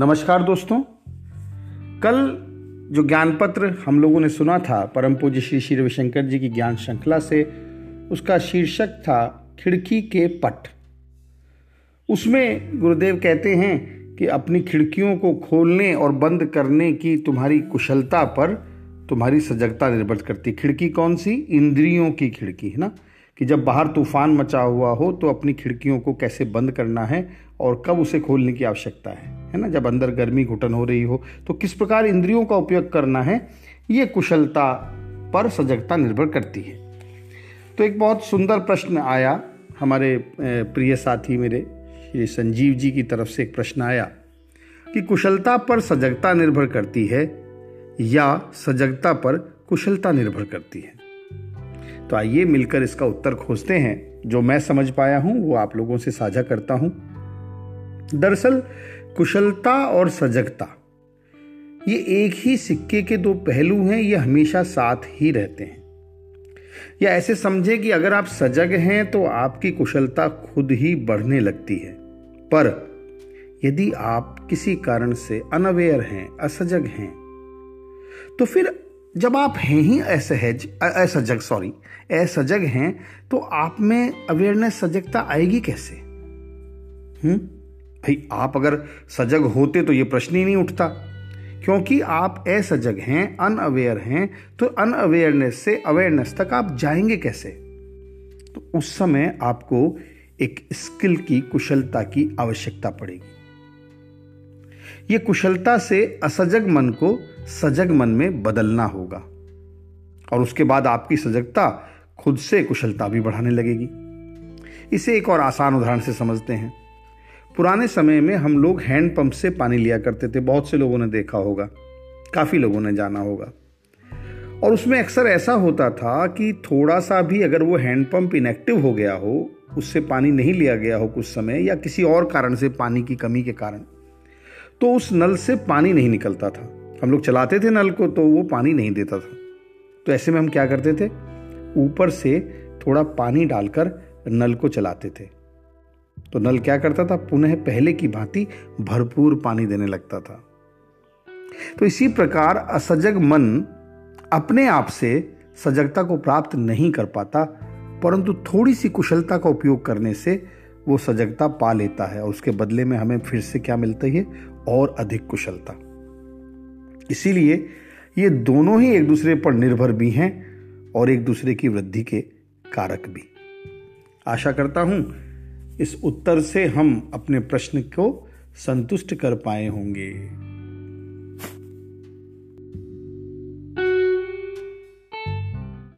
नमस्कार दोस्तों। कल जो ज्ञान पत्र हम लोगों ने सुना था, परम पूज्य श्री श्री रविशंकर जी की ज्ञान श्रृंखला से, उसका शीर्षक था, खिड़की के पट। उसमें गुरुदेव कहते हैं कि अपनी खिड़कियों को खोलने और बंद करने की तुम्हारी कुशलता पर तुम्हारी सजगता निर्भर करती। खिड़की कौन सी? इंद्रियों की खिड़की, है ना? कि जब बाहर तूफ़ान मचा हुआ हो तो अपनी खिड़कियों को कैसे बंद करना है और कब उसे खोलने की आवश्यकता है? है ना? जब अंदर गर्मी घुटन हो रही हो तो किस प्रकार इंद्रियों का उपयोग करना है, ये कुशलता पर सजगता निर्भर करती है। तो एक बहुत सुंदर प्रश्न आया हमारे प्रिय साथी मेरे, श्री संजीव जी की तरफ़ से एक प्रश्न आया कि कुशलता पर सजगता निर्भर करती है या सजगता पर कुशलता निर्भर करती है? तो आइए मिलकर इसका उत्तर खोजते हैं। जो मैं समझ पाया हूँ, वो आप लोगों से साझा करता हूँ। दरअसल कुशलता और सजगता। ये एक ही सिक्के के दो पहलू हैं, ये हमेशा साथ ही रहते हैं। या ऐसे समझे कि अगर आप सजग हैं तो आपकी कुशलता खुद ही बढ़ने लगती है। पर यदि आप किसी कारण से अनअवेयर हैं, असजग हैं तो फिर जब आप हैं ही असहज असजग सॉरी असजग हैं तो आप में अवेयरनेस, सजगता आएगी कैसे? हम्म भाई, आप अगर सजग होते तो ये प्रश्न ही नहीं उठता। क्योंकि आप असजग हैं अनअवेयर हैं तो अनअवेयरनेस से अवेयरनेस तक आप जाएँगे कैसे? तो उस समय आपको एक स्किल की कुशलता की आवश्यकता पड़ेगी। यह कुशलता से असजग मन को सजग मन में बदलना होगा। और उसके बाद आपकी सजगता खुद से कुशलता भी बढ़ाने लगेगी। इसे एक और आसान उदाहरण से समझते हैं। पुराने समय में हम लोग हैंड पंप से पानी लिया करते थे, बहुत से लोगों ने देखा होगा, काफ़ी लोगों ने जाना होगा। और उसमें अक्सर ऐसा होता था कि थोड़ा सा भी अगर वो हैंडपम्प इनएक्टिव हो गया हो, उससे पानी नहीं लिया गया हो कुछ समय या किसी और कारण से पानी की कमी के कारण तो उस नल से पानी नहीं निकलता था। हम लोग चलाते थे नल को तो वो पानी नहीं देता था। तो ऐसे में हम क्या करते थे? ऊपर से थोड़ा पानी डालकर नल को चलाते थे। तो नल क्या करता था? पुनः पहले की भांति भरपूर पानी देने लगता था। तो इसी प्रकार असजग मन अपने आप से सजगता को प्राप्त नहीं कर पाता, परंतु थोड़ी सी कुशलता का उपयोग करने से वो सजगता पा लेता है और उसके बदले में हमें फिर से क्या मिलता है? और अधिक कुशलता। इसीलिए ये दोनों ही एक दूसरे पर निर्भर भी हैं और एक दूसरे की वृद्धि के कारक भी। आशा करता हूँ इस उत्तर से हम अपने प्रश्न को संतुष्ट कर पाए होंगे।